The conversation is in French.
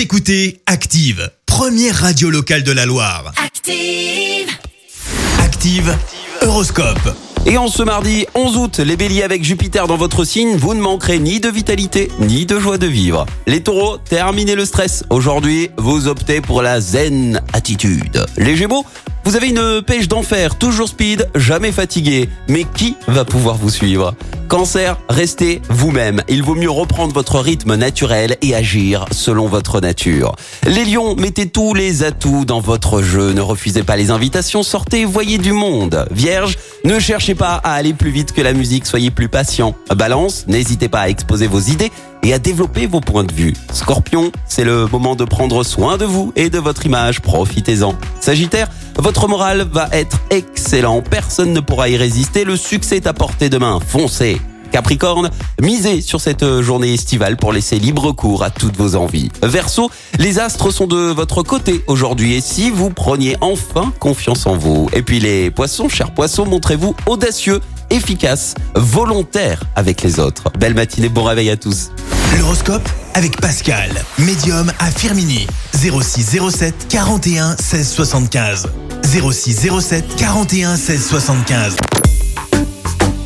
Vous écoutez Active, première radio locale de la Loire. Active. Active, Horoscope. Et en ce mardi 11 août, les béliers avec Jupiter dans votre signe, vous ne manquerez ni de vitalité, ni de joie de vivre. Les taureaux, terminez le stress. Aujourd'hui, vous optez pour la zen attitude. Les gémeaux, vous avez une pêche d'enfer, toujours speed, jamais fatigué. Mais qui va pouvoir vous suivre? Cancer, restez vous-même. Il vaut mieux reprendre votre rythme naturel et agir selon votre nature. Les lions, mettez tous les atouts dans votre jeu. Ne refusez pas les invitations, sortez, voyez du monde. Vierge, ne cherchez pas à aller plus vite que la musique, soyez plus patient. Balance, n'hésitez pas à exposer vos idées et à développer vos points de vue. Scorpion, c'est le moment de prendre soin de vous et de votre image, profitez-en. Sagittaire, votre morale va être excellent, personne ne pourra y résister, le succès est à portée de main, foncez. Capricorne, misez sur cette journée estivale pour laisser libre cours à toutes vos envies. Verseau, les astres sont de votre côté aujourd'hui et si vous preniez enfin confiance en vous. Et puis les poissons, chers poissons, montrez-vous audacieux, efficaces, volontaires avec les autres. Belle matinée, bon réveil à tous. L'horoscope avec Pascal, médium à Firmini. 06 07 41 16 75. 06 07 41 16 75.